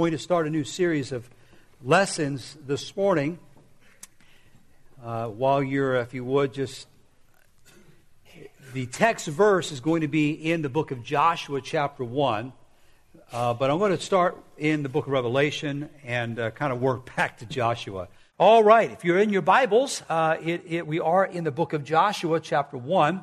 going to start a new series of lessons this morning. Uh, while you're, if you would, just the text verse is going to be in the book of Joshua, chapter 1. Uh, but I'm going to start in the book of Revelation and uh, kind of work back to Joshua. All right, if you're in your Bibles, uh, it, it, we are in the book of Joshua, chapter 1.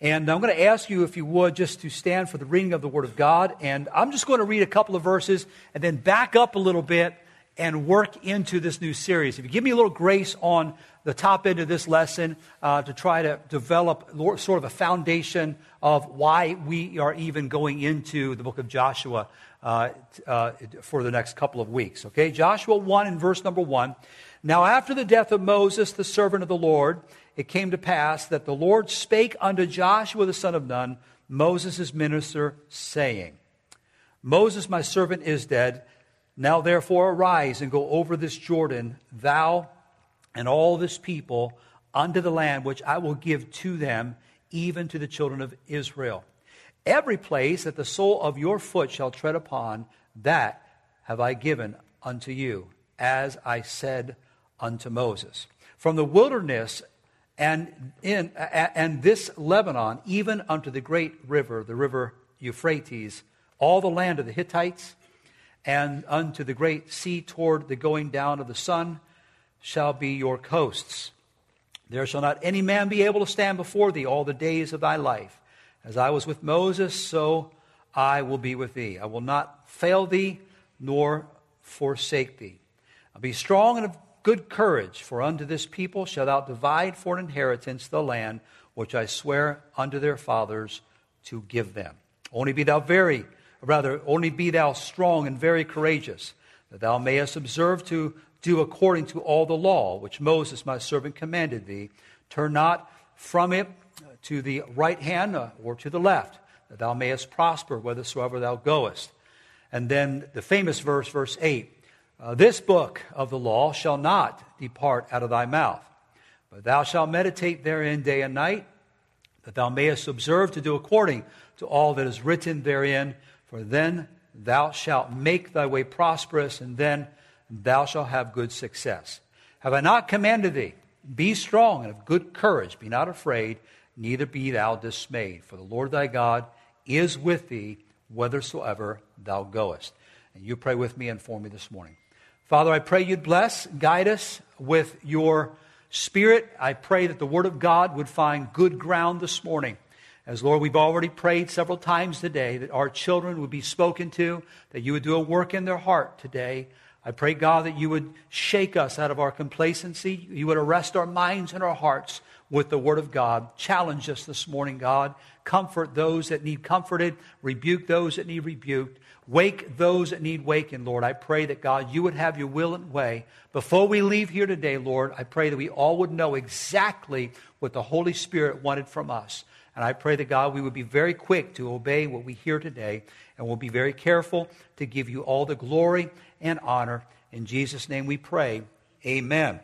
And I'm going to ask you, if you would, just to stand for the reading of the Word of God. And I'm just going to read a couple of verses and then back up a little bit and work into this new series. If you give me a little grace on the top end of this lesson uh, to try to develop sort of a foundation of why we are even going into the book of Joshua uh, uh, for the next couple of weeks. Okay, Joshua 1 and verse number 1. Now, after the death of Moses, the servant of the Lord, it came to pass that the Lord spake unto Joshua the son of Nun, Moses' minister, saying, Moses, my servant, is dead. Now therefore arise and go over this Jordan, thou and all this people, unto the land which I will give to them, even to the children of Israel. Every place that the sole of your foot shall tread upon, that have I given unto you, as I said unto Moses. From the wilderness and, in, and this Lebanon, even unto the great river, the river Euphrates, all the land of the Hittites, and unto the great sea toward the going down of the sun shall be your coasts. There shall not any man be able to stand before thee all the days of thy life. As I was with Moses, so I will be with thee. I will not fail thee nor forsake thee. Be strong and of good courage, for unto this people shalt thou divide for an inheritance the land which I swear unto their fathers to give them. Only be thou very, rather, only be thou strong and very courageous, that thou mayest observe to do according to all the law which Moses my servant commanded thee. Turn not from it to the right hand uh, or to the left, that thou mayest prosper whithersoever thou goest. And then the famous verse, verse 8 uh, this book of the law shall not depart out of thy mouth, but thou shalt meditate therein day and night, that thou mayest observe to do according to all that is written therein. For then thou shalt make thy way prosperous, and then thou shalt have good success. Have I not commanded thee? Be strong and of good courage. Be not afraid, neither be thou dismayed. For the Lord thy God is with thee whithersoever thou goest. And you pray with me and for me this morning. Father, I pray you'd bless, guide us with your spirit. I pray that the word of God would find good ground this morning. As Lord, we've already prayed several times today that our children would be spoken to, that you would do a work in their heart today. I pray, God, that you would shake us out of our complacency. You would arrest our minds and our hearts with the Word of God. Challenge us this morning, God. Comfort those that need comforted, rebuke those that need rebuked. Wake those that need waking, Lord. I pray that, God, you would have your will and way. Before we leave here today, Lord, I pray that we all would know exactly what the Holy Spirit wanted from us. And I pray that, God, we would be very quick to obey what we hear today, and we'll be very careful to give you all the glory and honor. In Jesus' name we pray. Amen.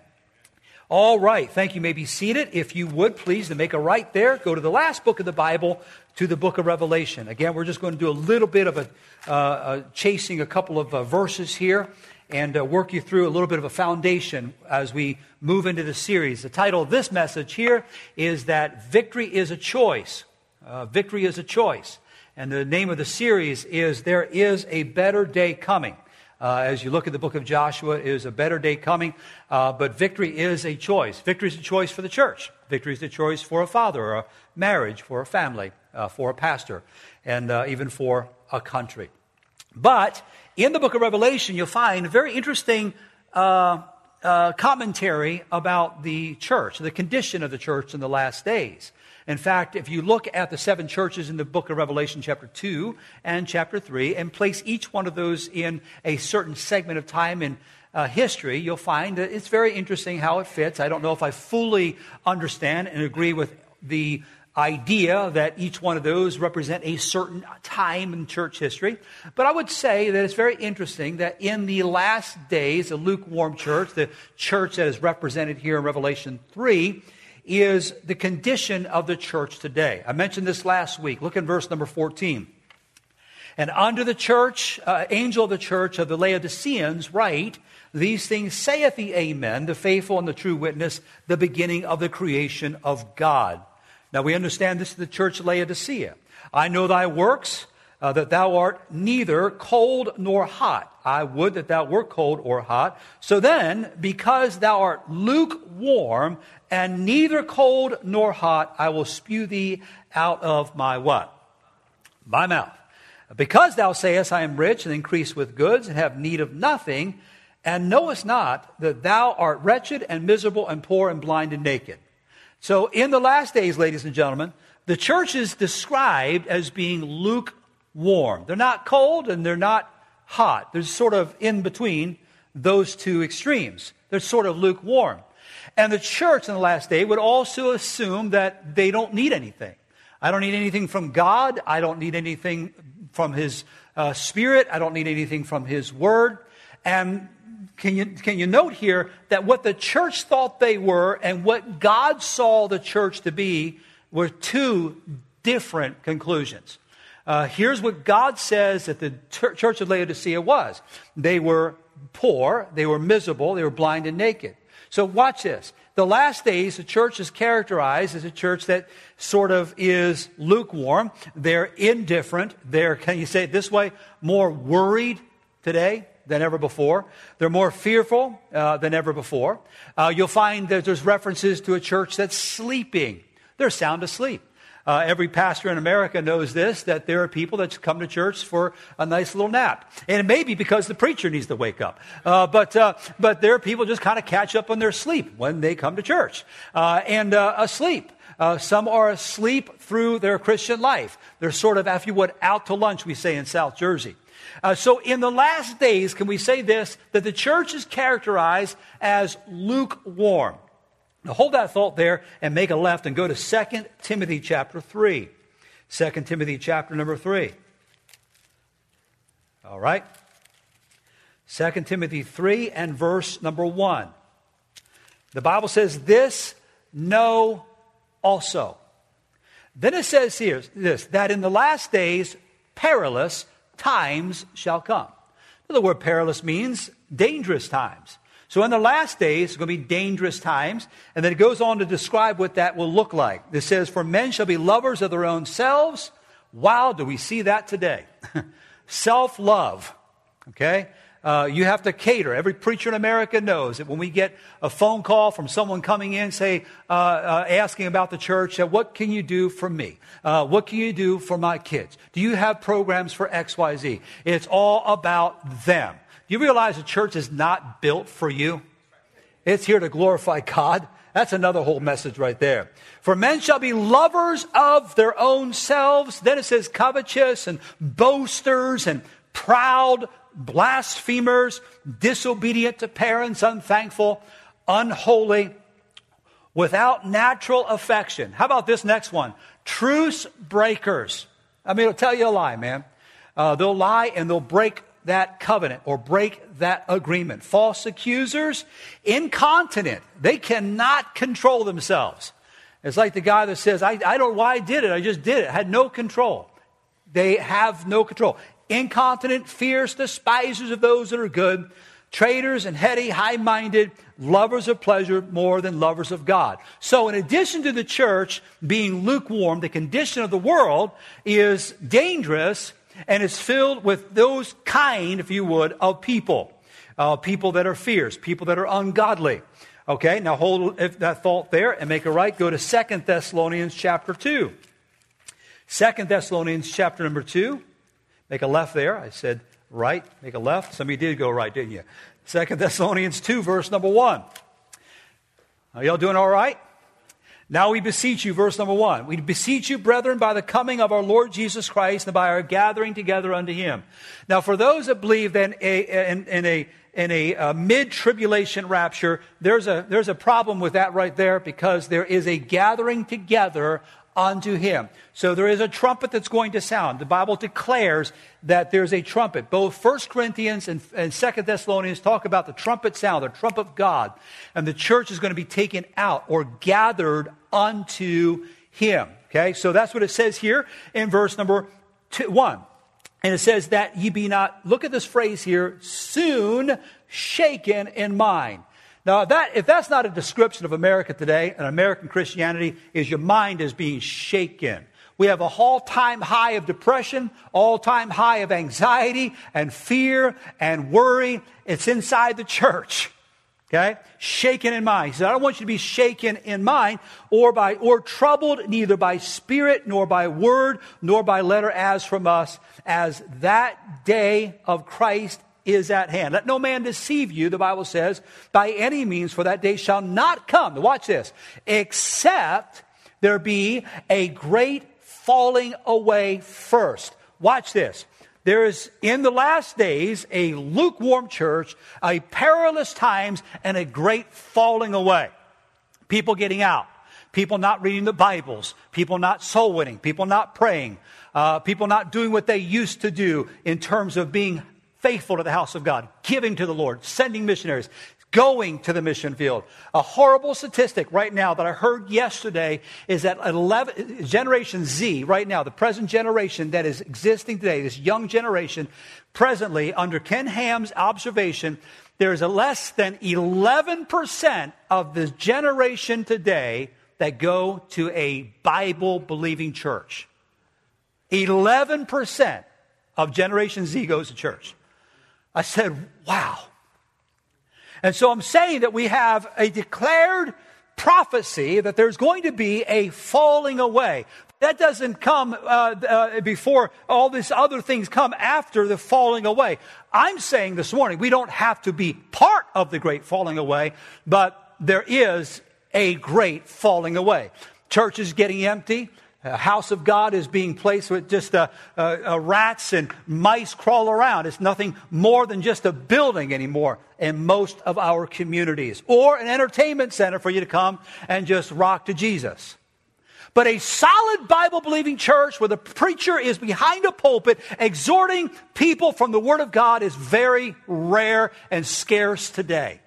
All right. Thank you. may be seated. If you would, please, to make a right there, go to the last book of the Bible, to the book of Revelation. Again, we're just going to do a little bit of a, uh, chasing a couple of uh, verses here and uh, work you through a little bit of a foundation as we move into the series. The title of this message here is that Victory is a Choice. Uh, victory is a choice. And the name of the series is There is a Better Day Coming uh, as you look at the book of Joshua, is a better day coming. Uh, but victory is a choice. Victory is a choice for the church. Victory is a choice for a father, or a marriage, for a family, uh, for a pastor, and uh, even for a country. But in the book of Revelation, you'll find a very interesting uh, uh, commentary about the church, the condition of the church in the last days. In fact, if you look at the seven churches in the book of Revelation, chapter 2 and chapter 3, and place each one of those in a certain segment of time in uh, history, you'll find that it's very interesting how it fits. I don't know if I fully understand and agree with the idea that each one of those represent a certain time in church history. But I would say that it's very interesting that in the last days, the lukewarm church, the church that is represented here in Revelation 3, is the condition of the church today. I mentioned this last week. Look in verse number 14. And unto the church, uh, angel of the church of the Laodiceans, write, These things saith the Amen, the faithful and the true witness, the beginning of the creation of God. Now we understand this is the church Laodicea. I know thy works, uh, that thou art neither cold nor hot. I would that thou wert cold or hot. So then, because thou art lukewarm and neither cold nor hot, I will spew thee out of my what? My mouth. Because thou sayest, I am rich and increase with goods and have need of nothing, and knowest not that thou art wretched and miserable and poor and blind and naked. So in the last days, ladies and gentlemen, the church is described as being lukewarm. They're not cold and they're not hot. They're sort of in between those two extremes. They're sort of lukewarm. And the church in the last day would also assume that they don't need anything. I don't need anything from God. I don't need anything from His uh, Spirit. I don't need anything from His Word. And can you, can you note here that what the church thought they were and what God saw the church to be were two different conclusions. Uh, here's what God says that the church of Laodicea was they were poor, they were miserable, they were blind and naked. So watch this. The last days, the church is characterized as a church that sort of is lukewarm. They're indifferent. They're, can you say it this way, more worried today than ever before. They're more fearful uh, than ever before. Uh, you'll find that there's references to a church that's sleeping. They're sound asleep. Uh, every pastor in America knows this that there are people that come to church for a nice little nap. And it may be because the preacher needs to wake up. Uh, but, uh, but there are people just kind of catch up on their sleep when they come to church uh, and uh, asleep. Uh, some are asleep through their Christian life. They're sort of, if you would, out to lunch, we say in South Jersey. Uh, so, in the last days, can we say this? That the church is characterized as lukewarm. Now hold that thought there and make a left and go to 2 Timothy chapter 3. 2 Timothy chapter number 3. All right? 2 Timothy 3 and verse number 1. The Bible says, This know also. Then it says here this, that in the last days perilous times shall come. The word perilous means dangerous times. So in the last days, it's going to be dangerous times. And then it goes on to describe what that will look like. It says, For men shall be lovers of their own selves. Wow, do we see that today? Self love. Okay? Uh, you have to cater. Every preacher in America knows that when we get a phone call from someone coming in, say, uh, uh, asking about the church, what can you do for me? Uh, what can you do for my kids? Do you have programs for XYZ? It's all about them you realize the church is not built for you? It's here to glorify God. That's another whole message right there. For men shall be lovers of their own selves. Then it says covetous and boasters and proud, blasphemers, disobedient to parents, unthankful, unholy, without natural affection. How about this next one? Truce breakers. I mean, it'll tell you a lie, man. Uh, they'll lie and they'll break that covenant or break that agreement. False accusers, incontinent. They cannot control themselves. It's like the guy that says, I, I don't know why I did it. I just did it. I had no control. They have no control. Incontinent, fierce, despisers of those that are good, traitors and heady, high minded, lovers of pleasure more than lovers of God. So, in addition to the church being lukewarm, the condition of the world is dangerous and it's filled with those kind, if you would, of people. Uh, people that are fierce, people that are ungodly. Okay, now hold that thought there and make a right. Go to Second Thessalonians chapter 2. Second Thessalonians chapter number 2. Make a left there. I said right, make a left. Some of you did go right, didn't you? Second Thessalonians 2, verse number 1. Are y'all doing all right? Now we beseech you, verse number one. We beseech you, brethren, by the coming of our Lord Jesus Christ and by our gathering together unto him. Now, for those that believe in a, in, in a, in a uh, mid tribulation rapture, there's a, there's a problem with that right there because there is a gathering together unto him. So there is a trumpet that's going to sound. The Bible declares that there's a trumpet. Both 1 Corinthians and, and 2 Thessalonians talk about the trumpet sound, the trump of God. And the church is going to be taken out or gathered unto him. Okay, so that's what it says here in verse number two, one. And it says that ye be not, look at this phrase here, soon shaken in mind. Now, that, if that's not a description of America today, and American Christianity, is your mind is being shaken. We have a all time high of depression, all time high of anxiety and fear and worry. It's inside the church. Okay? Shaken in mind. He said, I don't want you to be shaken in mind or by, or troubled neither by spirit nor by word nor by letter as from us as that day of Christ is at hand. Let no man deceive you, the Bible says, by any means, for that day shall not come. Watch this. Except there be a great falling away first. Watch this. There is in the last days a lukewarm church, a perilous times, and a great falling away. People getting out, people not reading the Bibles, people not soul winning, people not praying, uh, people not doing what they used to do in terms of being faithful to the house of God, giving to the Lord, sending missionaries going to the mission field. A horrible statistic right now that I heard yesterday is that 11, Generation Z, right now, the present generation that is existing today, this young generation, presently, under Ken Ham's observation, there is a less than 11% of the generation today that go to a Bible believing church. 11% of Generation Z goes to church. I said, wow. And so I'm saying that we have a declared prophecy that there's going to be a falling away. That doesn't come uh, uh, before all these other things come after the falling away. I'm saying this morning we don't have to be part of the great falling away, but there is a great falling away. Churches getting empty, house of God is being placed with just uh, uh, rats and mice crawl around. It's nothing more than just a building anymore in most of our communities, or an entertainment center for you to come and just rock to Jesus. But a solid Bible believing church where the preacher is behind a pulpit exhorting people from the Word of God is very rare and scarce today.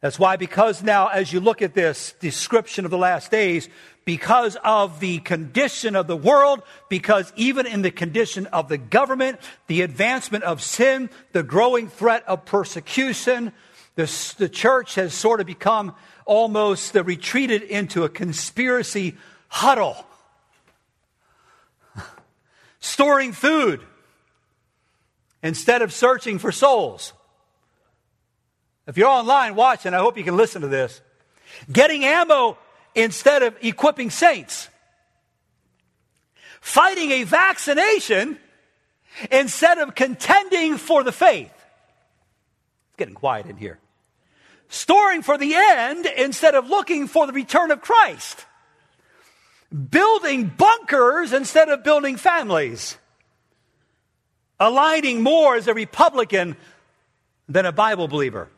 That's why, because now, as you look at this description of the last days, because of the condition of the world, because even in the condition of the government, the advancement of sin, the growing threat of persecution, the, the church has sort of become almost uh, retreated into a conspiracy huddle. Storing food instead of searching for souls. If you're online watching, I hope you can listen to this. Getting ammo instead of equipping saints. Fighting a vaccination instead of contending for the faith. It's getting quiet in here. Storing for the end instead of looking for the return of Christ. Building bunkers instead of building families. Aligning more as a Republican than a Bible believer.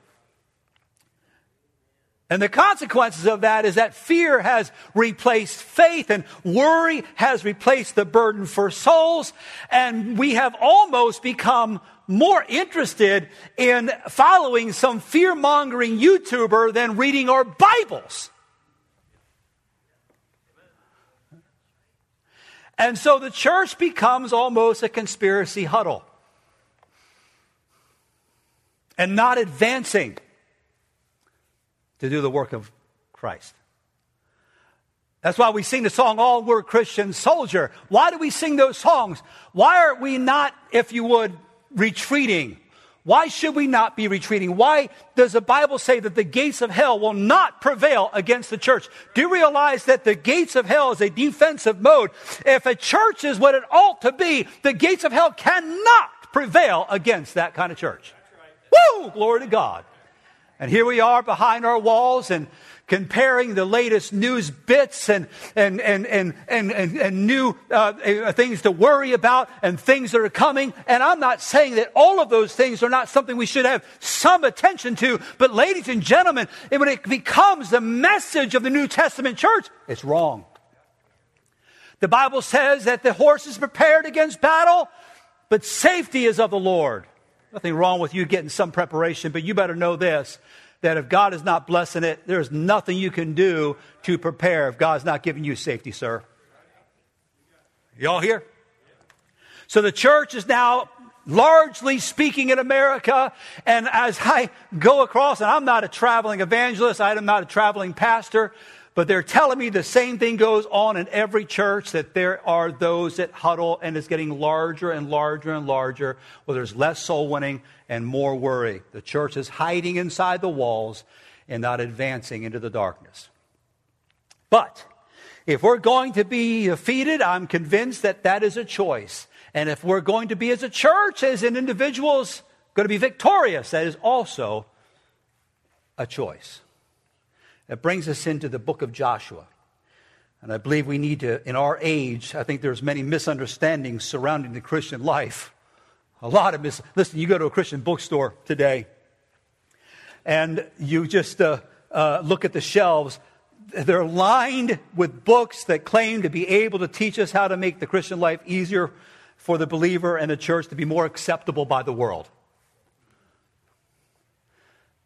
And the consequences of that is that fear has replaced faith and worry has replaced the burden for souls. And we have almost become more interested in following some fear mongering YouTuber than reading our Bibles. And so the church becomes almost a conspiracy huddle and not advancing to do the work of Christ. That's why we sing the song, Onward Christian Soldier. Why do we sing those songs? Why are we not, if you would, retreating? Why should we not be retreating? Why does the Bible say that the gates of hell will not prevail against the church? Do you realize that the gates of hell is a defensive mode? If a church is what it ought to be, the gates of hell cannot prevail against that kind of church. Woo! Glory to God. And here we are behind our walls and comparing the latest news bits and, and, and, and, and, and, and new uh, uh, things to worry about and things that are coming. And I'm not saying that all of those things are not something we should have some attention to. But ladies and gentlemen, when it becomes the message of the New Testament church, it's wrong. The Bible says that the horse is prepared against battle, but safety is of the Lord. Nothing wrong with you getting some preparation, but you better know this that if God is not blessing it, there's nothing you can do to prepare if God's not giving you safety, sir. Y'all here? So the church is now largely speaking in America. And as I go across, and I'm not a traveling evangelist, I'm not a traveling pastor, but they're telling me the same thing goes on in every church that there are those that huddle and it's getting larger and larger and larger, where there's less soul winning and more worry. The church is hiding inside the walls and not advancing into the darkness. But if we're going to be defeated, I'm convinced that that is a choice. And if we're going to be as a church, as an individuals, going to be victorious, that is also a choice. That brings us into the book of Joshua. And I believe we need to, in our age, I think there's many misunderstandings surrounding the Christian life. A lot of mis. Listen, you go to a Christian bookstore today, and you just uh, uh, look at the shelves. They're lined with books that claim to be able to teach us how to make the Christian life easier for the believer and the church to be more acceptable by the world.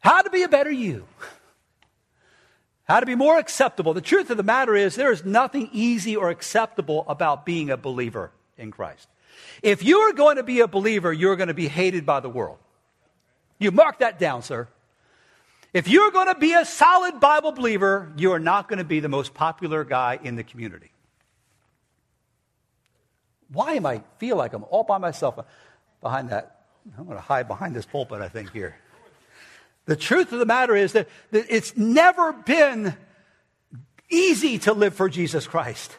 How to be a better you how to be more acceptable. The truth of the matter is, there is nothing easy or acceptable about being a believer in Christ. If you are going to be a believer, you're going to be hated by the world. You mark that down, sir. If you're going to be a solid Bible believer, you are not going to be the most popular guy in the community. Why am I feel like I'm all by myself behind that? I'm going to hide behind this pulpit, I think, here. The truth of the matter is that, that it's never been easy to live for Jesus Christ.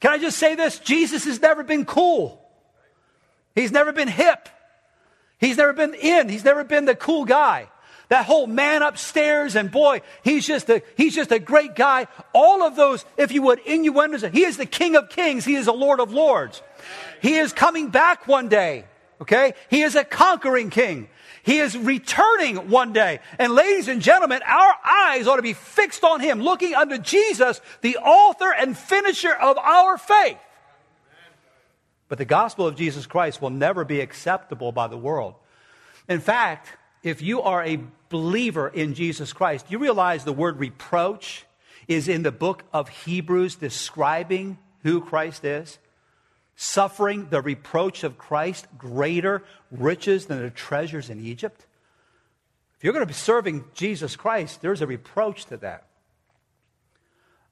Can I just say this? Jesus has never been cool. He's never been hip. He's never been in. He's never been the cool guy. That whole man upstairs and boy, he's just a, he's just a great guy. All of those, if you would, innuendos. He is the King of Kings. He is the Lord of Lords. He is coming back one day. Okay? He is a conquering king. He is returning one day. And ladies and gentlemen, our eyes ought to be fixed on him, looking unto Jesus, the author and finisher of our faith. But the gospel of Jesus Christ will never be acceptable by the world. In fact, if you are a believer in Jesus Christ, you realize the word reproach is in the book of Hebrews describing who Christ is suffering the reproach of Christ greater riches than the treasures in Egypt? If you're going to be serving Jesus Christ, there's a reproach to that.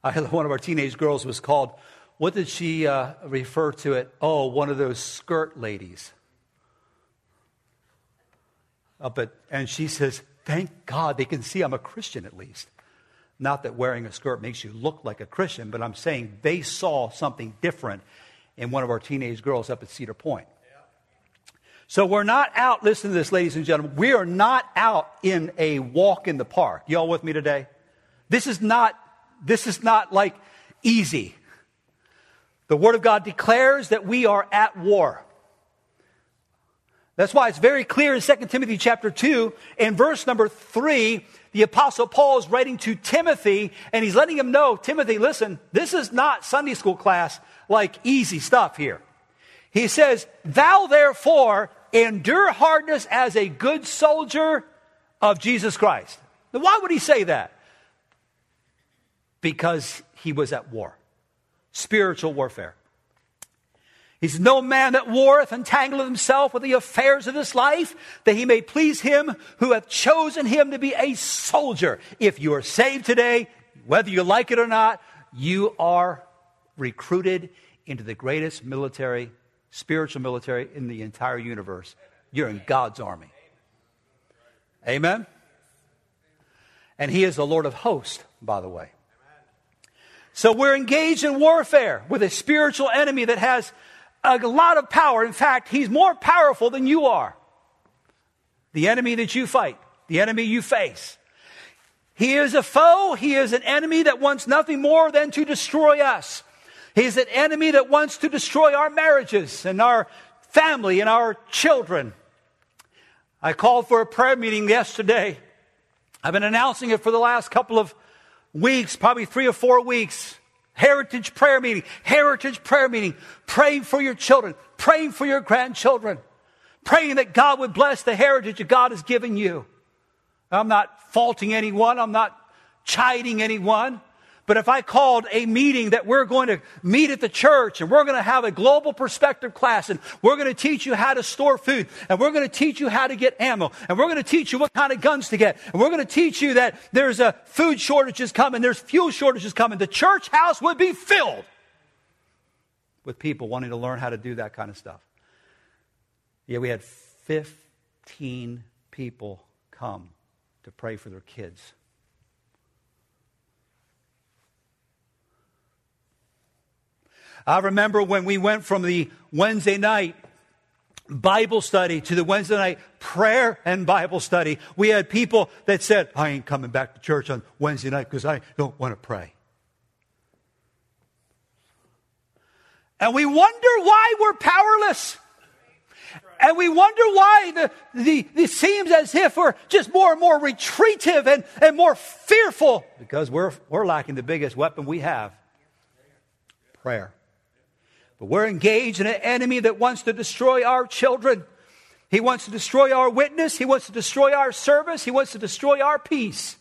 I, one of our teenage girls was called, what did she uh, refer to it? Oh, one of those skirt ladies. Uh, but, and she says, thank God they can see I'm a Christian at least. Not that wearing a skirt makes you look like a Christian, but I'm saying they saw something different and one of our teenage girls up at Cedar Point. So we're not out, listen to this, ladies and gentlemen. We are not out in a walk in the park. Y'all with me today? This is not, this is not like easy. The Word of God declares that we are at war. That's why it's very clear in 2 Timothy chapter 2 and verse number 3, the apostle Paul is writing to Timothy and he's letting him know, Timothy, listen, this is not Sunday school class like easy stuff here. He says, Thou therefore endure hardness as a good soldier of Jesus Christ. Now, why would he say that? Because he was at war, spiritual warfare. He's no man that warreth entangleth himself with the affairs of this life, that he may please him who hath chosen him to be a soldier. If you are saved today, whether you like it or not, you are recruited into the greatest military, spiritual military in the entire universe. You're in God's army. Amen? And He is the Lord of hosts, by the way. So we're engaged in warfare with a spiritual enemy that has a lot of power. In fact, he's more powerful than you are. The enemy that you fight, the enemy you face. He is a foe. He is an enemy that wants nothing more than to destroy us. He's an enemy that wants to destroy our marriages and our family and our children. I called for a prayer meeting yesterday. I've been announcing it for the last couple of weeks, probably three or four weeks. Heritage prayer meeting, heritage prayer meeting, praying for your children, praying for your grandchildren, praying that God would bless the heritage that God has given you. I'm not faulting anyone, I'm not chiding anyone. But if I called a meeting that we're going to meet at the church and we're going to have a global perspective class and we're going to teach you how to store food and we're going to teach you how to get ammo and we're going to teach you what kind of guns to get and we're going to teach you that there's a food shortages coming, there's fuel shortages coming, the church house would be filled with people wanting to learn how to do that kind of stuff. Yeah, we had 15 people come to pray for their kids. I remember when we went from the Wednesday night Bible study to the Wednesday night prayer and Bible study, we had people that said, I ain't coming back to church on Wednesday night because I don't want to pray. And we wonder why we're powerless. And we wonder why the, the, it seems as if we're just more and more retreative and, and more fearful because we're, we're lacking the biggest weapon we have prayer. But we're engaged in an enemy that wants to destroy our children. He wants to destroy our witness. He wants to destroy our service. He wants to destroy our peace.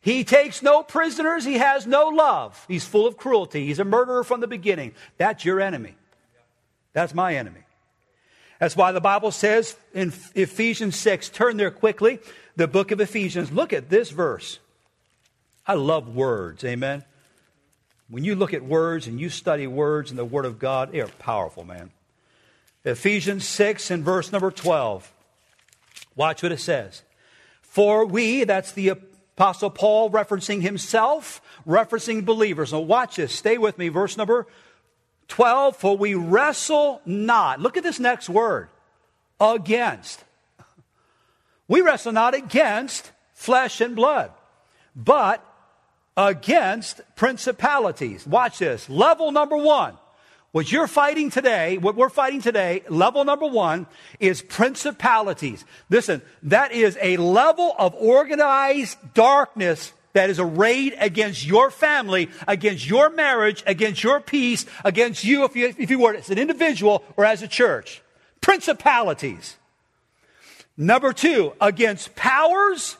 He takes no prisoners. He has no love. He's full of cruelty. He's a murderer from the beginning. That's your enemy. That's my enemy. That's why the Bible says in Ephesians 6, turn there quickly, the book of Ephesians. Look at this verse. I love words. Amen. When you look at words and you study words and the Word of God, they are powerful, man. Ephesians 6 and verse number 12. Watch what it says. For we, that's the Apostle Paul referencing himself, referencing believers. Now, watch this. Stay with me. Verse number 12. For we wrestle not. Look at this next word against. We wrestle not against flesh and blood, but against principalities. Watch this. Level number one. What you're fighting today, what we're fighting today, level number one is principalities. Listen, that is a level of organized darkness that is arrayed against your family, against your marriage, against your peace, against you, if you, if you were as an individual or as a church. Principalities. Number two, against powers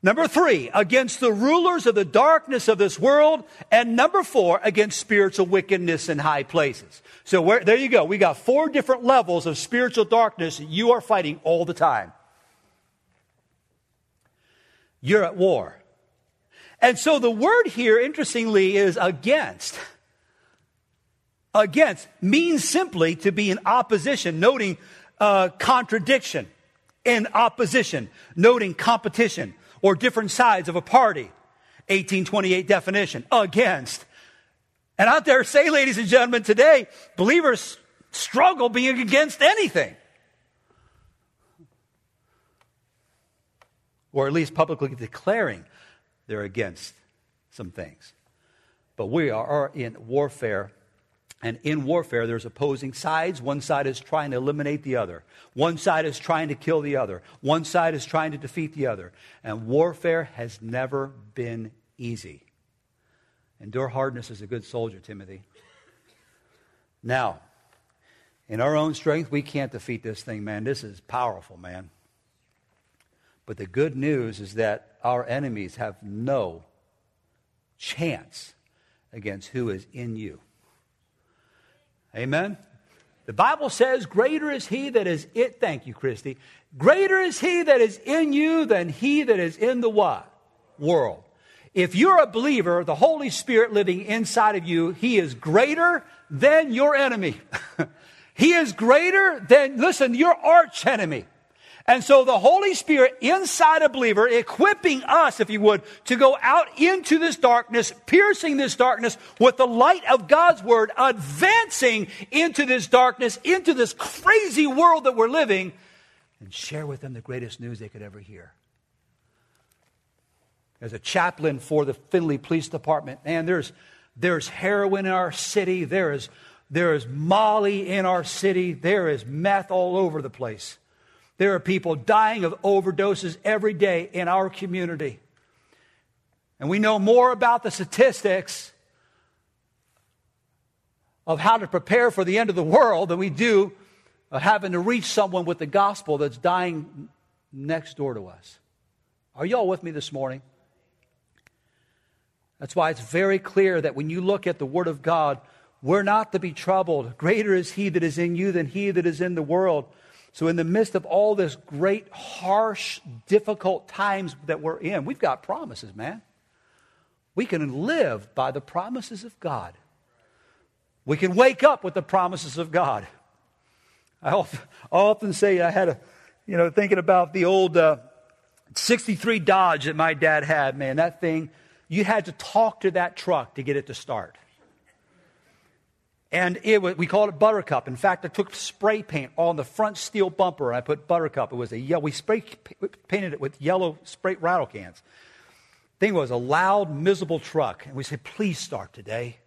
Number three, against the rulers of the darkness of this world. And number four, against spiritual wickedness in high places. So where, there you go. We got four different levels of spiritual darkness you are fighting all the time. You're at war. And so the word here, interestingly, is against. Against means simply to be in opposition, noting uh, contradiction, in opposition, noting competition or different sides of a party. 1828 definition. Against. And out there, say, ladies and gentlemen, today, believers struggle being against anything. Or at least publicly declaring they're against some things. But we are in warfare and in warfare, there's opposing sides. One side is trying to eliminate the other. One side is trying to kill the other. One side is trying to defeat the other. And warfare has never been easy. Endure hardness as a good soldier, Timothy. Now, in our own strength, we can't defeat this thing, man. This is powerful, man. But the good news is that our enemies have no chance against who is in you. Amen. The Bible says, Greater is he that is it. Thank you, Christy. Greater is he that is in you than he that is in the what? World. If you're a believer, the Holy Spirit living inside of you, he is greater than your enemy. he is greater than, listen, your arch enemy. And so the Holy Spirit inside a believer, equipping us, if you would, to go out into this darkness, piercing this darkness with the light of God's Word, advancing into this darkness, into this crazy world that we're living, and share with them the greatest news they could ever hear. As a chaplain for the Findlay Police Department, man, there's, there's heroin in our city, there is, there is molly in our city, there is meth all over the place. There are people dying of overdoses every day in our community. And we know more about the statistics of how to prepare for the end of the world than we do of having to reach someone with the gospel that's dying next door to us. Are y'all with me this morning? That's why it's very clear that when you look at the Word of God, we're not to be troubled. Greater is He that is in you than He that is in the world. So, in the midst of all this great, harsh, difficult times that we're in, we've got promises, man. We can live by the promises of God. We can wake up with the promises of God. I often, say I had a, you know, thinking about the old uh, 63 Dodge that my dad had, man, that thing, you had to talk to that truck to get it to start. And it was, we called it Buttercup. In fact, I took spray paint on the front steel bumper and I put Buttercup. It was a yellow, we spray painted it with yellow spray rattle cans. Thing was a loud, miserable truck. And we said, please start today.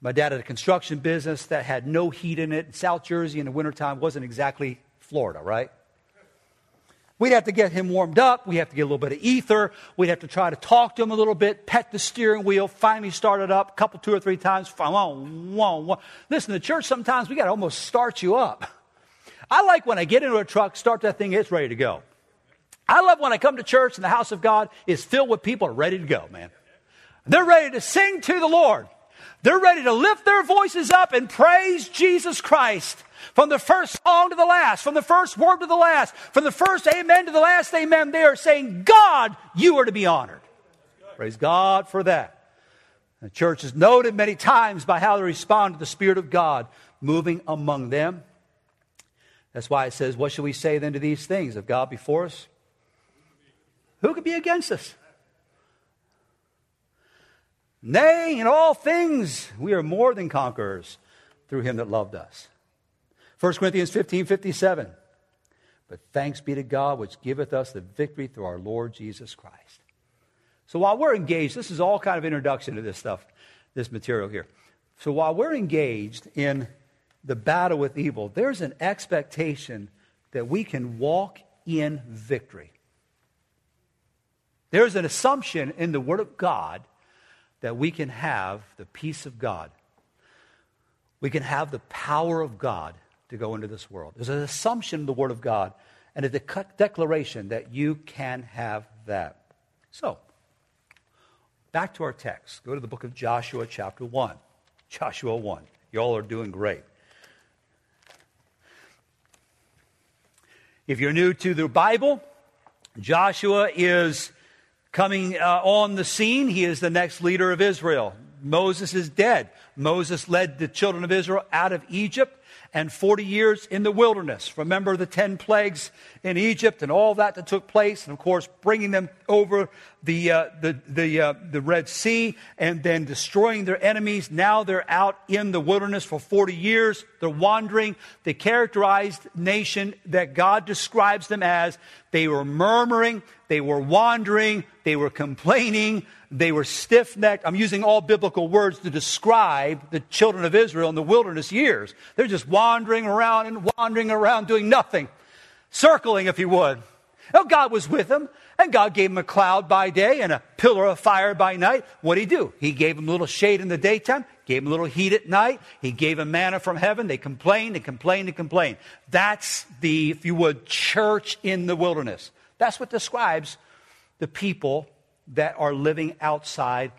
My dad had a construction business that had no heat in it. South Jersey in the wintertime wasn't exactly Florida, right? We'd have to get him warmed up. We'd have to get a little bit of ether. We'd have to try to talk to him a little bit, pet the steering wheel, finally start it up a couple, two or three times. Listen, the church sometimes we got to almost start you up. I like when I get into a truck, start that thing, it's ready to go. I love when I come to church and the house of God is filled with people ready to go, man. They're ready to sing to the Lord. They're ready to lift their voices up and praise Jesus Christ. From the first song to the last, from the first word to the last, from the first amen to the last amen, they are saying, God, you are to be honored. Praise God for that. The church is noted many times by how they respond to the Spirit of God moving among them. That's why it says, What shall we say then to these things? If God before us, who could be against us? Nay, in all things we are more than conquerors through him that loved us. 1 Corinthians 15 57. But thanks be to God, which giveth us the victory through our Lord Jesus Christ. So while we're engaged, this is all kind of introduction to this stuff, this material here. So while we're engaged in the battle with evil, there's an expectation that we can walk in victory. There's an assumption in the Word of God that we can have the peace of God. We can have the power of God to go into this world. There's an assumption in the Word of God and a de- declaration that you can have that. So, back to our text. Go to the book of Joshua, chapter 1. Joshua 1. Y'all are doing great. If you're new to the Bible, Joshua is coming uh, on the scene. He is the next leader of Israel. Moses is dead. Moses led the children of Israel out of Egypt and 40 years in the wilderness. Remember the 10 plagues in Egypt and all that that took place, and of course, bringing them over the, uh, the, the, uh, the Red Sea and then destroying their enemies. Now they're out in the wilderness for 40 years. They're wandering. The characterized nation that God describes them as. They were murmuring, they were wandering, they were complaining, they were stiff necked. I'm using all biblical words to describe the children of Israel in the wilderness years. They're just wandering around and wandering around doing nothing, circling, if you would. Now, God was with them, and God gave them a cloud by day and a pillar of fire by night. What did He do? He gave them a little shade in the daytime, gave them a little heat at night. He gave them manna from heaven. They complained and complained and complained. That's the, if you would, church in the wilderness. That's what describes the people that are living outside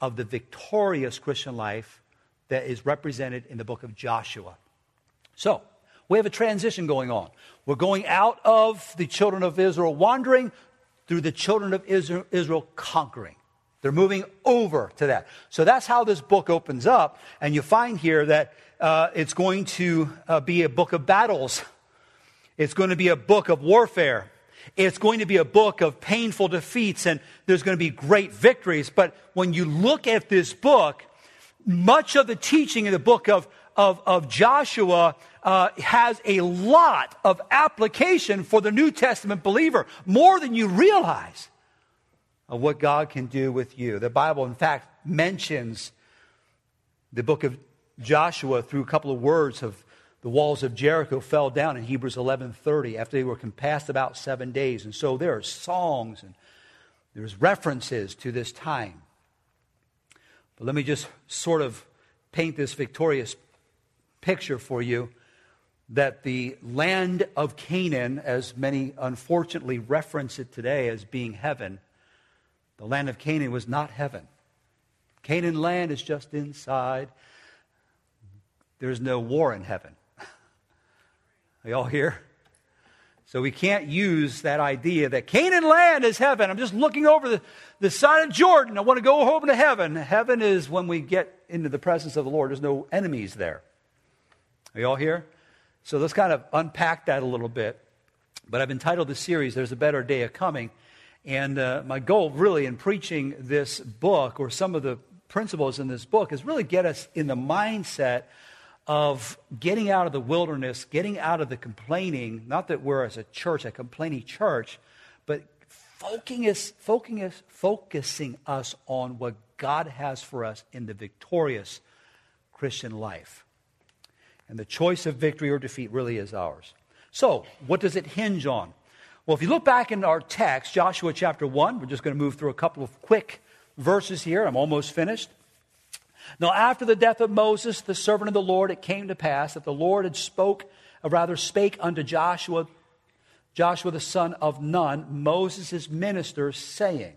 of the victorious Christian life that is represented in the book of Joshua. So, we have a transition going on. We're going out of the children of Israel wandering through the children of Israel, conquering. They're moving over to that. So that's how this book opens up. And you find here that uh, it's going to uh, be a book of battles, it's going to be a book of warfare. It's going to be a book of painful defeats and there's going to be great victories. But when you look at this book, much of the teaching in the book of, of, of Joshua uh, has a lot of application for the New Testament believer, more than you realize of what God can do with you. The Bible, in fact, mentions the book of Joshua through a couple of words of the walls of Jericho fell down in Hebrews 11:30 after they were compassed about 7 days. And so there are songs and there's references to this time. But let me just sort of paint this victorious picture for you that the land of Canaan, as many unfortunately reference it today as being heaven, the land of Canaan was not heaven. Canaan land is just inside. There's no war in heaven. Are y'all here? So we can't use that idea that Canaan land is heaven. I'm just looking over the, the side of Jordan. I want to go home to heaven. Heaven is when we get into the presence of the Lord. There's no enemies there. Are you all here? So let's kind of unpack that a little bit. But I've entitled the series, There's a Better Day of Coming. And uh, my goal, really, in preaching this book or some of the principles in this book is really get us in the mindset of getting out of the wilderness, getting out of the complaining, not that we're as a church, a complaining church, but focusing us, focusing us, focusing us on what God has for us in the victorious Christian life. And the choice of victory or defeat really is ours. So, what does it hinge on? Well, if you look back in our text, Joshua chapter 1, we're just going to move through a couple of quick verses here. I'm almost finished. Now, after the death of Moses, the servant of the Lord, it came to pass that the Lord had spoke, or rather spake unto Joshua, Joshua the son of Nun, Moses' minister, saying,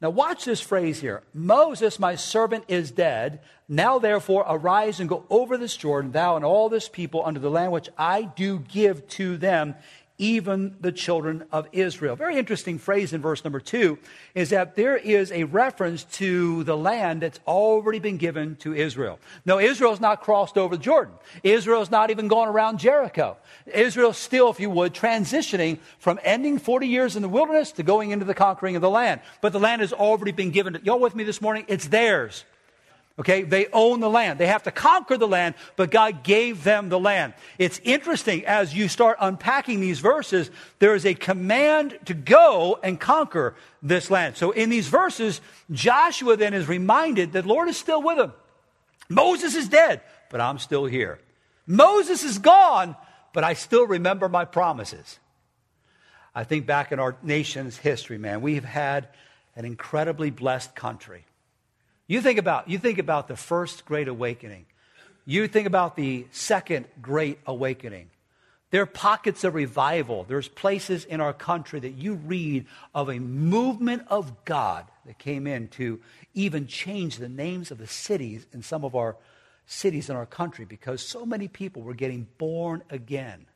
now, watch this phrase here. Moses, my servant, is dead. Now, therefore, arise and go over this Jordan, thou and all this people, unto the land which I do give to them, even the children of Israel. Very interesting phrase in verse number two is that there is a reference to the land that's already been given to Israel. No, Israel's not crossed over Jordan. Israel's not even gone around Jericho. Israel's still, if you would, transitioning from ending 40 years in the wilderness to going into the conquering of the land. But the land has already been given. Y'all with me this morning? It's theirs. Okay, they own the land. They have to conquer the land, but God gave them the land. It's interesting as you start unpacking these verses, there is a command to go and conquer this land. So in these verses, Joshua then is reminded that the Lord is still with him. Moses is dead, but I'm still here. Moses is gone, but I still remember my promises. I think back in our nation's history, man, we've had an incredibly blessed country. You think about, you think about the first great awakening. You think about the second great awakening. There are pockets of revival. There's places in our country that you read of a movement of God that came in to even change the names of the cities in some of our cities in our country because so many people were getting born again.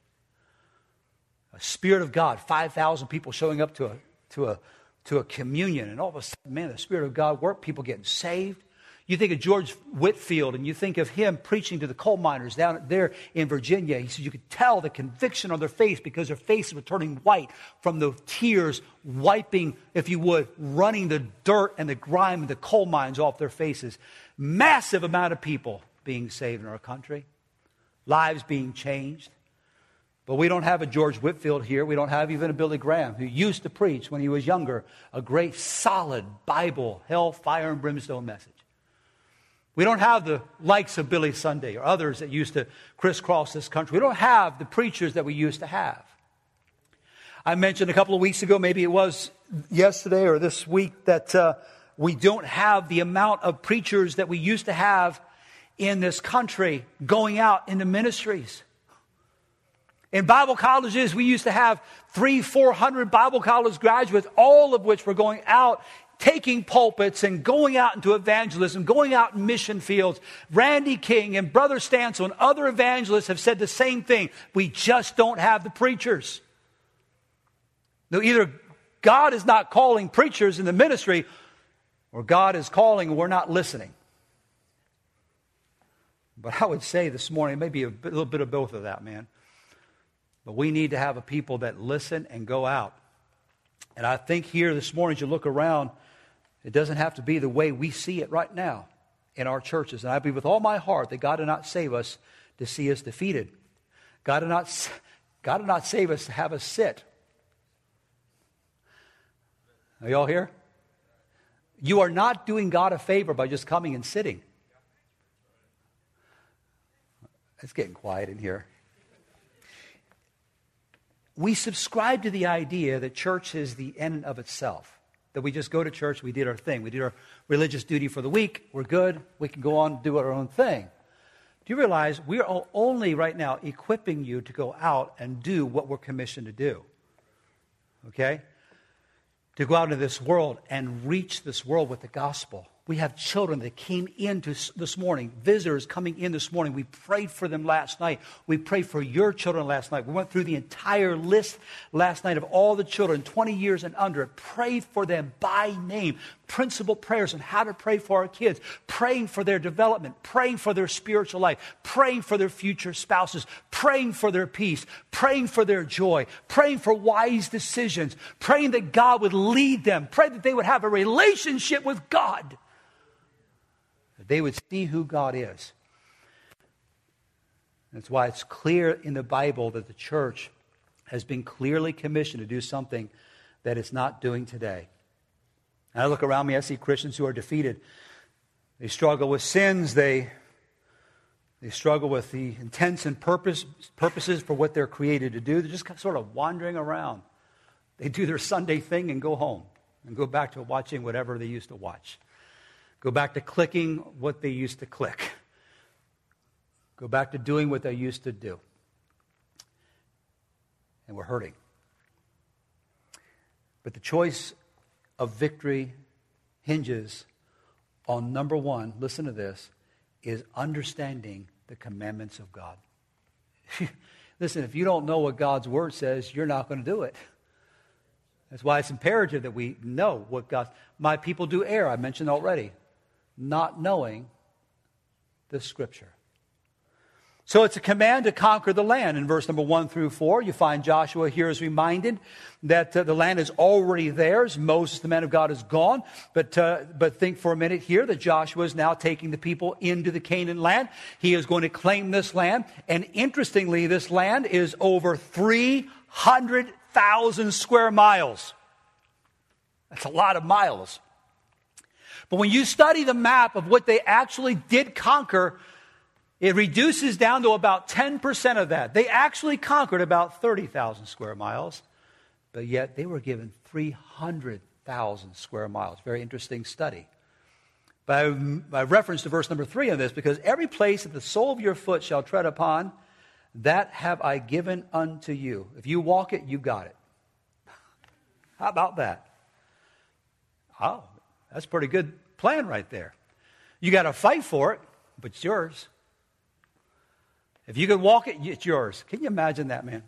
A Spirit of God, 5,000 people showing up to a, to a to a communion, and all of a sudden, man, the Spirit of God worked, people getting saved. You think of George Whitefield and you think of him preaching to the coal miners down there in Virginia. He said you could tell the conviction on their face because their faces were turning white from the tears wiping, if you would, running the dirt and the grime and the coal mines off their faces. Massive amount of people being saved in our country, lives being changed. But we don't have a George Whitefield here. We don't have even a Billy Graham who used to preach when he was younger a great, solid Bible, hell, fire, and brimstone message. We don't have the likes of Billy Sunday or others that used to crisscross this country. We don't have the preachers that we used to have. I mentioned a couple of weeks ago, maybe it was yesterday or this week, that uh, we don't have the amount of preachers that we used to have in this country going out into ministries. In Bible colleges, we used to have three, four hundred Bible college graduates, all of which were going out, taking pulpits and going out into evangelism, going out in mission fields. Randy King and Brother Stancil and other evangelists have said the same thing. We just don't have the preachers. No, either God is not calling preachers in the ministry, or God is calling and we're not listening. But I would say this morning, maybe a little bit of both of that, man. But we need to have a people that listen and go out. And I think here this morning, as you look around, it doesn't have to be the way we see it right now in our churches. And I believe with all my heart that God did not save us to see us defeated. God did not, God did not save us to have us sit. Are y'all here? You are not doing God a favor by just coming and sitting. It's getting quiet in here we subscribe to the idea that church is the end of itself. That we just go to church, we did our thing. We did our religious duty for the week, we're good, we can go on and do our own thing. Do you realize we are only right now equipping you to go out and do what we're commissioned to do? Okay? To go out into this world and reach this world with the gospel. We have children that came in to, this morning, visitors coming in this morning. We prayed for them last night. We prayed for your children last night. We went through the entire list last night of all the children, 20 years and under, prayed for them by name. Principal prayers on how to pray for our kids, praying for their development, praying for their spiritual life, praying for their future spouses, praying for their peace, praying for their joy, praying for wise decisions, praying that God would lead them, pray that they would have a relationship with God that they would see who God is. That's why it's clear in the Bible that the church has been clearly commissioned to do something that it's not doing today. And I look around me, I see Christians who are defeated. They struggle with sins, they, they struggle with the intents and purpose, purposes for what they're created to do. They're just sort of wandering around. They do their Sunday thing and go home and go back to watching whatever they used to watch. Go back to clicking what they used to click. Go back to doing what they used to do. And we're hurting. But the choice of victory hinges on number one, listen to this, is understanding the commandments of God. listen, if you don't know what God's word says, you're not going to do it. That's why it's imperative that we know what God. My people do err, I mentioned already not knowing the scripture. So it's a command to conquer the land. In verse number one through four, you find Joshua here is reminded that uh, the land is already theirs. Moses, the man of God, is gone. But, uh, but think for a minute here that Joshua is now taking the people into the Canaan land. He is going to claim this land. And interestingly, this land is over 300,000 square miles. That's a lot of miles. But when you study the map of what they actually did conquer, it reduces down to about 10% of that. They actually conquered about 30,000 square miles, but yet they were given 300,000 square miles. Very interesting study. I, I reference to verse number three on this because every place that the sole of your foot shall tread upon, that have I given unto you. If you walk it, you got it. How about that? Oh, that's a pretty good plan right there. You got to fight for it, but it's yours. If you can walk it, it's yours. Can you imagine that, man?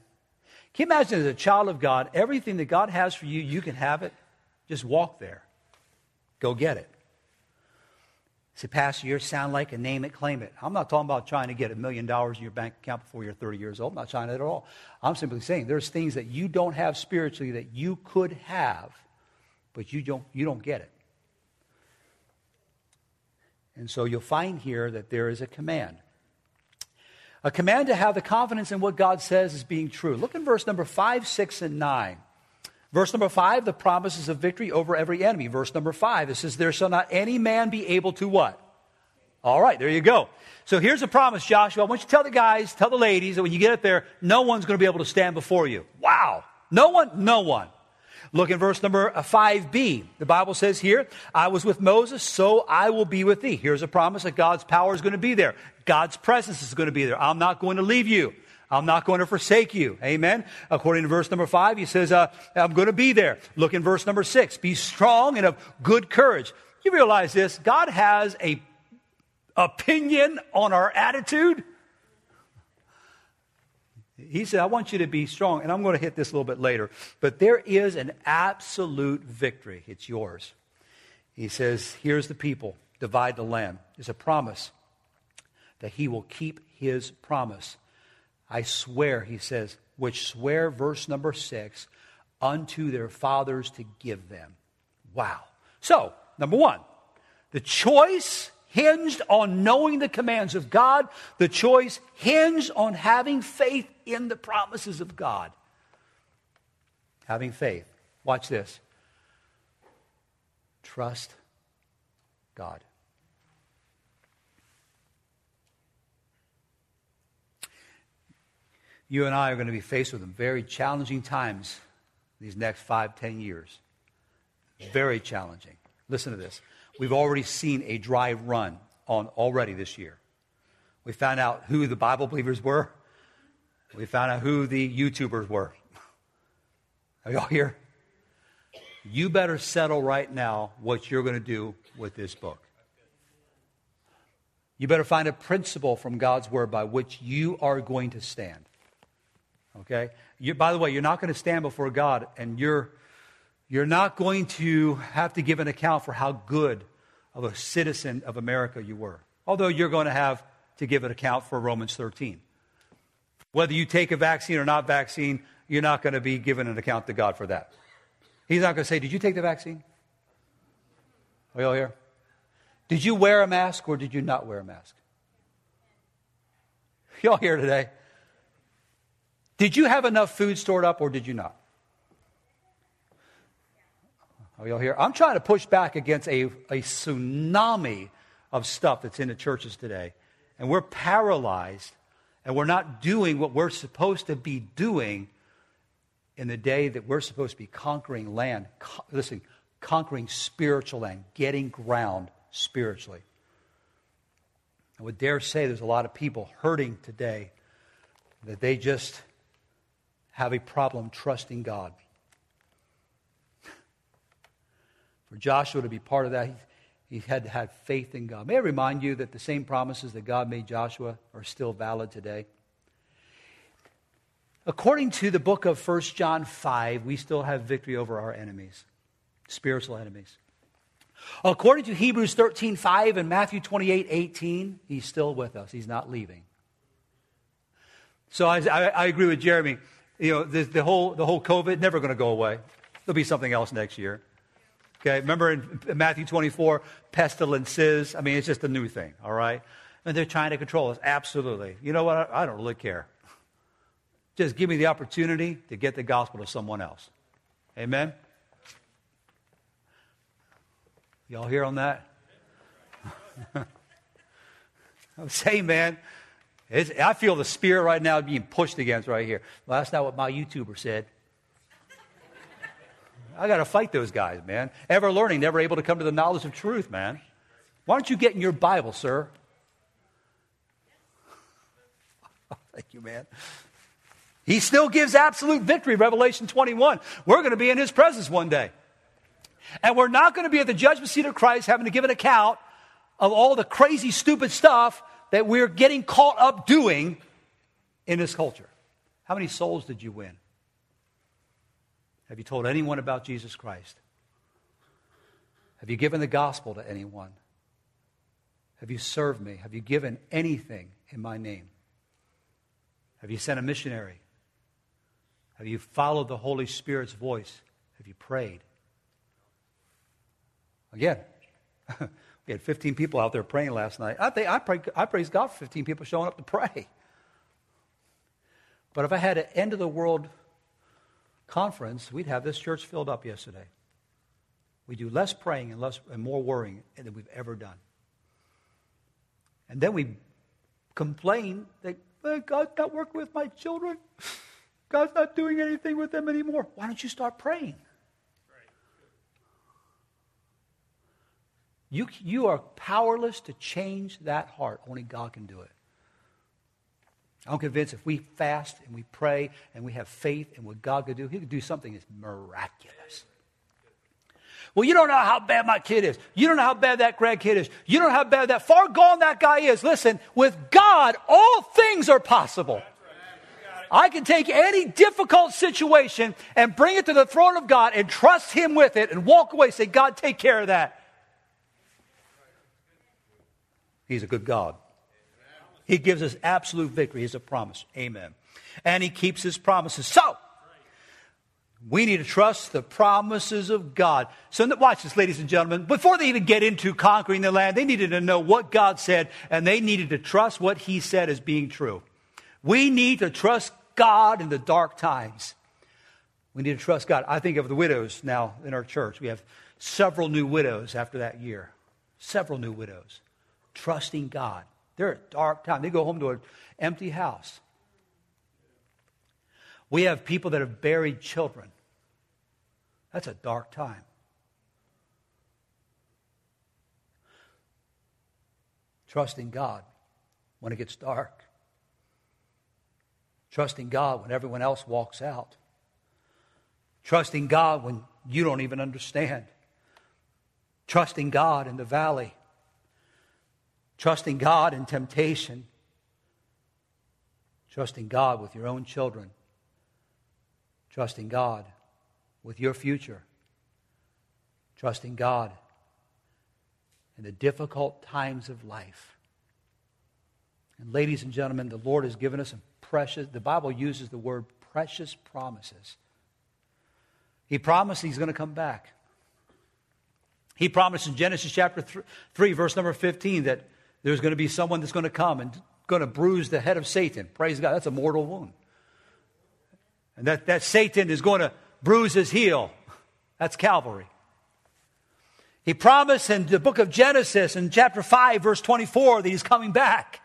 Can you imagine as a child of God, everything that God has for you, you can have it? Just walk there. Go get it. Say, Pastor, you sound like a name it, claim it. I'm not talking about trying to get a million dollars in your bank account before you're 30 years old. I'm not trying that at all. I'm simply saying there's things that you don't have spiritually that you could have, but you don't, you don't get it. And so you'll find here that there is a command. A command to have the confidence in what God says is being true. Look in verse number 5, 6, and 9. Verse number 5, the promises of victory over every enemy. Verse number 5, it says, There shall not any man be able to what? All right, there you go. So here's a promise, Joshua. I want you to tell the guys, tell the ladies that when you get up there, no one's going to be able to stand before you. Wow. No one? No one. Look in verse number 5b. The Bible says here, I was with Moses, so I will be with thee. Here's a promise that God's power is going to be there. God's presence is going to be there. I'm not going to leave you. I'm not going to forsake you. Amen. According to verse number five, he says, uh, I'm going to be there. Look in verse number six. Be strong and of good courage. You realize this? God has a opinion on our attitude. He said, I want you to be strong. And I'm going to hit this a little bit later. But there is an absolute victory. It's yours. He says, Here's the people, divide the land. There's a promise that he will keep his promise. I swear, he says, which swear, verse number six, unto their fathers to give them. Wow. So, number one, the choice hinged on knowing the commands of God. The choice hinged on having faith in the promises of God. Having faith. Watch this. Trust God. You and I are going to be faced with some very challenging times these next five, ten years. Very challenging. Listen to this. We've already seen a dry run on already this year. We found out who the Bible believers were. We found out who the YouTubers were. Are y'all here? You better settle right now what you're going to do with this book. You better find a principle from God's word by which you are going to stand. Okay? You, by the way, you're not going to stand before God and you're, you're not going to have to give an account for how good of a citizen of America you were. Although you're going to have to give an account for Romans 13. Whether you take a vaccine or not vaccine, you're not going to be given an account to God for that. He's not going to say, Did you take the vaccine? Are you all here? Did you wear a mask or did you not wear a mask? Y'all here today? Did you have enough food stored up or did you not? Are y'all here? I'm trying to push back against a, a tsunami of stuff that's in the churches today. And we're paralyzed and we're not doing what we're supposed to be doing in the day that we're supposed to be conquering land. Listen, conquering spiritual land, getting ground spiritually. I would dare say there's a lot of people hurting today that they just have a problem trusting God. For Joshua to be part of that, he, he had to have faith in God. May I remind you that the same promises that God made Joshua are still valid today? According to the book of 1 John 5, we still have victory over our enemies, spiritual enemies. According to Hebrews 13 5 and Matthew 28 18, he's still with us. He's not leaving. So I, I, I agree with Jeremy. You know, the, the, whole, the whole COVID, never going to go away. There'll be something else next year. Okay, remember in Matthew 24, pestilences? I mean, it's just a new thing, all right? And they're trying to control us. Absolutely. You know what? I, don't really care. Just give me the opportunity to get the gospel to someone else. Amen? Y'all hear on that? I'm saying, man, I feel the spirit right now being pushed against right here. Well, that's not what my YouTuber said. I got to fight those guys, man. Ever learning, never able to come to the knowledge of truth, man. Why don't you get in your Bible, sir? Thank you, man. He still gives absolute victory, Revelation 21. We're going to be in his presence one day. And we're not going to be at the judgment seat of Christ having to give an account of all the crazy, stupid stuff that we're getting caught up doing in this culture. How many souls did you win? Have you told anyone about Jesus Christ? Have you given the gospel to anyone? Have you served me? Have you given anything in my name? Have you sent a missionary? Have you followed the Holy Spirit's voice? Have you prayed? Again, we had 15 people out there praying last night. I, think, I, pray, I praise God for 15 people showing up to pray. But if I had an end of the world conference, we'd have this church filled up yesterday. We do less praying and, less, and more worrying than we've ever done. And then we complain that God's not working with my children. God's not doing anything with them anymore. Why don't you start praying? You, you are powerless to change that heart. Only God can do it. I'm convinced if we fast and we pray and we have faith in what God could do, He could do something that's miraculous. Well, you don't know how bad my kid is. You don't know how bad that grandkid is. You don't know how bad that far gone that guy is. Listen, with God, all things are possible. I can take any difficult situation and bring it to the throne of God and trust Him with it and walk away, say, God, take care of that. He's a good God. He gives us absolute victory. He's a promise. Amen. And he keeps his promises. So, we need to trust the promises of God. So, watch this, ladies and gentlemen. Before they even get into conquering the land, they needed to know what God said, and they needed to trust what he said as being true. We need to trust God in the dark times. We need to trust God. I think of the widows now in our church. We have several new widows after that year. Several new widows trusting God. They're a dark time. They go home to an empty house. We have people that have buried children. That's a dark time. Trusting God when it gets dark. Trusting God when everyone else walks out. Trusting God when you don't even understand. Trusting God in the valley trusting God in temptation, trusting God with your own children, trusting God with your future, trusting God in the difficult times of life. And ladies and gentlemen, the Lord has given us some precious, the Bible uses the word precious promises. He promised he's going to come back. He promised in Genesis chapter 3, verse number 15, that there's going to be someone that's going to come and going to bruise the head of Satan. Praise God. That's a mortal wound. And that, that Satan is going to bruise his heel. That's Calvary. He promised in the book of Genesis in chapter 5, verse 24, that he's coming back.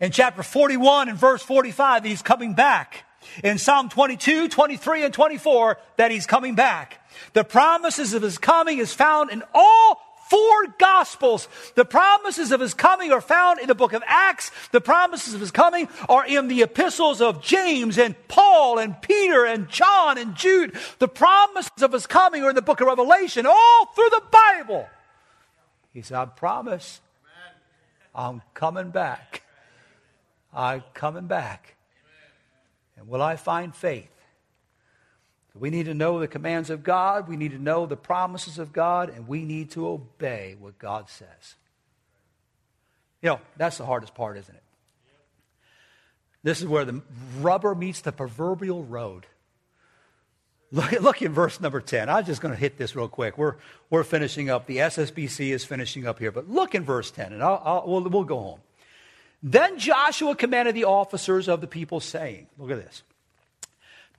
In chapter 41 and verse 45, that he's coming back. In Psalm 22, 23, and 24, that he's coming back. The promises of his coming is found in all four gospels. The promises of his coming are found in the book of Acts. The promises of his coming are in the epistles of James and Paul and Peter and John and Jude. The promises of his coming are in the book of Revelation, all through the Bible. He said, I promise I'm coming back. I'm coming back. And will I find faith? We need to know the commands of God, we need to know the promises of God, and we need to obey what God says. You know, that's the hardest part, isn't it? This is where the rubber meets the proverbial road. Look, look in verse number 10. I'm just going to hit this real quick. We're, we're finishing up. The SSBC is finishing up here. But look in verse 10, and I'll, I'll, we'll, we'll go home. Then Joshua commanded the officers of the people, saying, Look at this.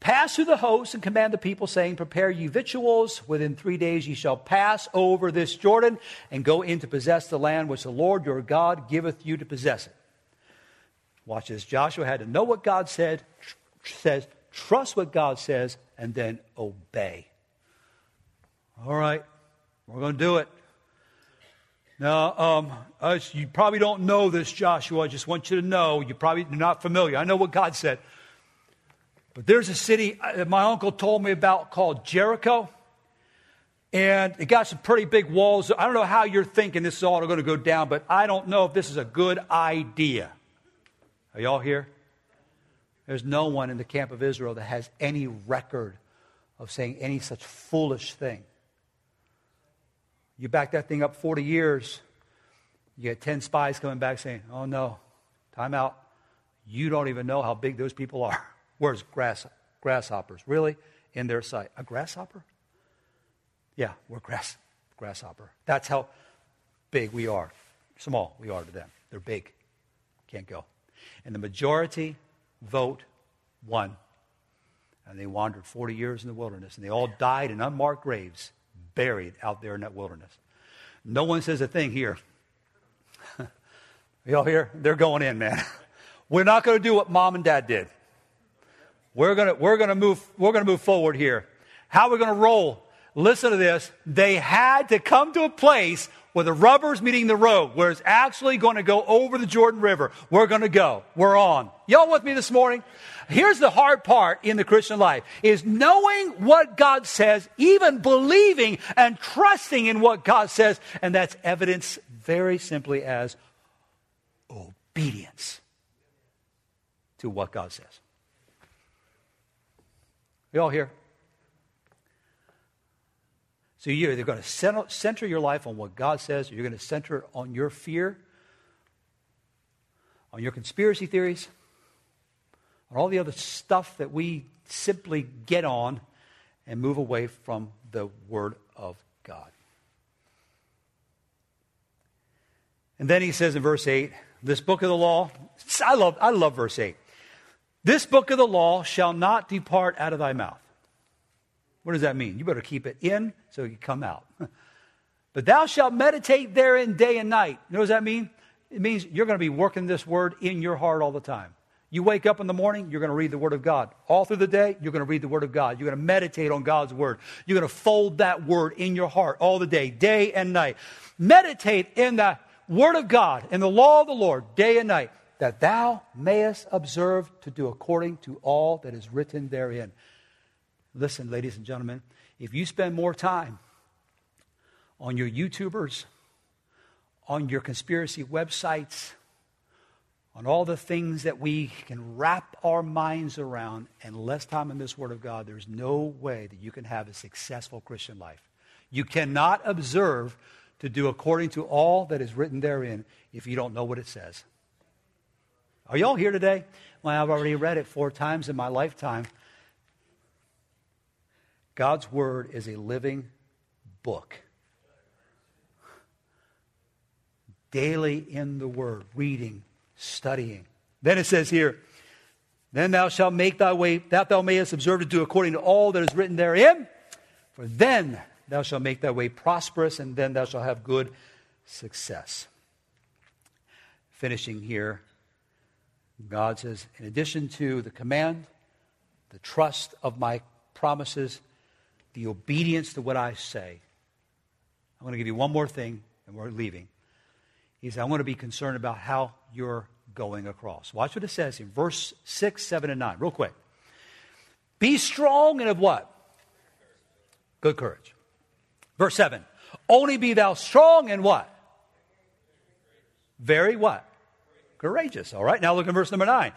Pass through the host and command the people, saying, Prepare ye victuals. Within three days ye shall pass over this Jordan and go in to possess the land which the Lord your God giveth you to possess it. Watch this. Joshua had to know what God said, tr- says, trust what God says, and then obey. All right, we're going to do it. Now, um, you probably don't know this, Joshua. I just want you to know. You probably are not familiar. I know what God said. But there's a city uh, my uncle told me about called Jericho. And it got some pretty big walls. I don't know how you're thinking this is all going to go down, but I don't know if this is a good idea. Are y'all here? There's no one in the camp of Israel that has any record of saying any such foolish thing. You back that thing up 40 years, you get 10 spies coming back saying, oh no, time out. You don't even know how big those people are. Where's grass, grasshoppers? Really? In their sight. A grasshopper? Yeah, we're grass, grasshopper. That's how big we are. Small we are to them. They're big. Can't go. And the majority vote won. And they wandered 40 years in the wilderness. And they all died in unmarked graves, buried out there in that wilderness. No one says a thing here. Y'all here? They're going in, man. We're not going to do what mom and dad did. We're going we're gonna move, we're gonna move forward here. How are we going to roll? Listen to this. They had to come to a place where the rubber's meeting the road, where it's actually going to go over the Jordan River. We're going to go. We're on. Y'all with me this morning? Here's the hard part in the Christian life is knowing what God says, even believing and trusting in what God says, and that's evidence very simply as obedience to what God says. You all here? So you're either going to center your life on what God says, or you're going to center on your fear, on your conspiracy theories, on all the other stuff that we simply get on and move away from the Word of God. And then he says in verse 8, this book of the law, I love, I love verse 8. This book of the law shall not depart out of thy mouth. What does that mean? You better keep it in so it can come out. but thou shalt meditate therein day and night. You know what that mean? It means you're going to be working this word in your heart all the time. You wake up in the morning, you're going to read the Word of God. All through the day, you're going to read the Word of God. You're going to meditate on God's Word. You're going to fold that Word in your heart all the day, day and night. Meditate in the Word of God, in the law of the Lord, day and night that thou mayest observe to do according to all that is written therein. Listen, ladies and gentlemen, if you spend more time on your YouTubers, on your conspiracy websites, on all the things that we can wrap our minds around, and less time in this Word of God, there's no way that you can have a successful Christian life. You cannot observe to do according to all that is written therein if you don't know what it says. Are y'all here today? Well, I've already read it four times in my lifetime. God's Word is a living book. Daily in the Word, reading, studying. Then it says here, Then thou shalt make thy way, that thou mayest observe to do according to all that is written therein. For then thou shalt make thy way prosperous, and then thou shalt have good success. Finishing here, God says, In addition to the command, the trust of my promises, the obedience to what I say, I'm going to give you one more thing, and we're leaving. He says, I want to be concerned about how you're going across. Watch what it says in verse 6, 7, and 9, real quick. Be strong and of what? Good courage. Verse 7. Only be thou strong and what? Very what? Courageous. All right. Now look at verse number 9.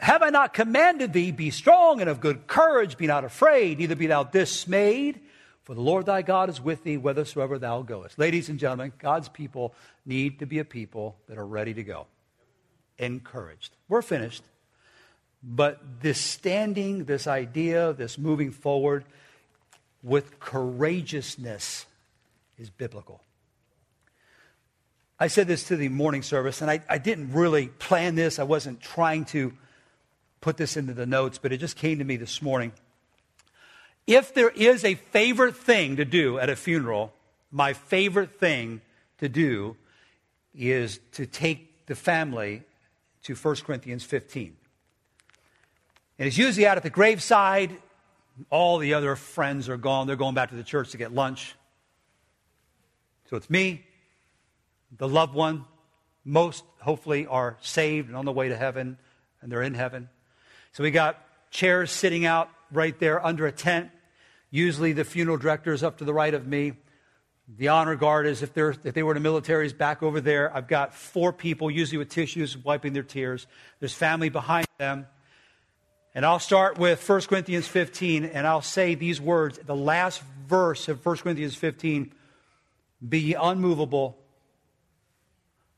Have I not commanded thee, be strong and of good courage, be not afraid, neither be thou dismayed, for the Lord thy God is with thee whithersoever thou goest. Ladies and gentlemen, God's people need to be a people that are ready to go encouraged. We're finished. But this standing, this idea, this moving forward with courageousness is biblical. I said this to the morning service, and I, I didn't really plan this. I wasn't trying to put this into the notes, but it just came to me this morning. If there is a favorite thing to do at a funeral, my favorite thing to do is to take the family to 1 Corinthians 15. And it's usually out at the graveside. All the other friends are gone. They're going back to the church to get lunch. So it's me, the loved one. Most, hopefully, are saved and on the way to heaven, and they're in heaven. So we got chairs sitting out right there under a tent. Usually the funeral director is up to the right of me. The honor guard is, if, they're, if they were in the military, is back over there. I've got four people, usually with tissues, wiping their tears. There's family behind them. And I'll start with 1 Corinthians 15, and I'll say these words. The last verse of 1 Corinthians 15 Be unmovable,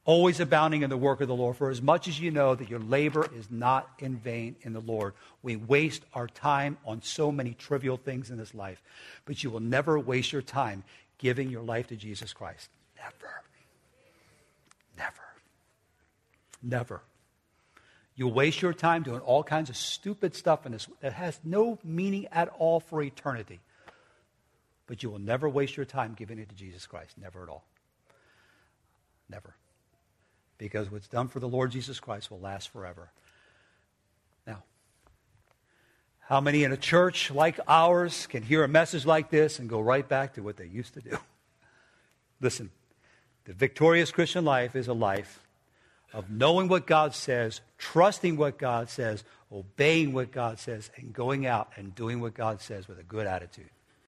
always abounding in the work of the Lord, for as much as you know that your labor is not in vain in the Lord. We waste our time on so many trivial things in this life, but you will never waste your time giving your life to Jesus Christ. Never. Never. Never. You'll waste your time doing all kinds of stupid stuff in this that has no meaning at all for eternity. But you will never waste your time giving it to Jesus Christ. Never at all. Never. Because what's done for the Lord Jesus Christ will last forever. Now, how many in a church like ours can hear a message like this and go right back to what they used to do? Listen, the victorious Christian life is a life of knowing what God says, trusting what God says, obeying what God says, and going out and doing what God says with a good attitude.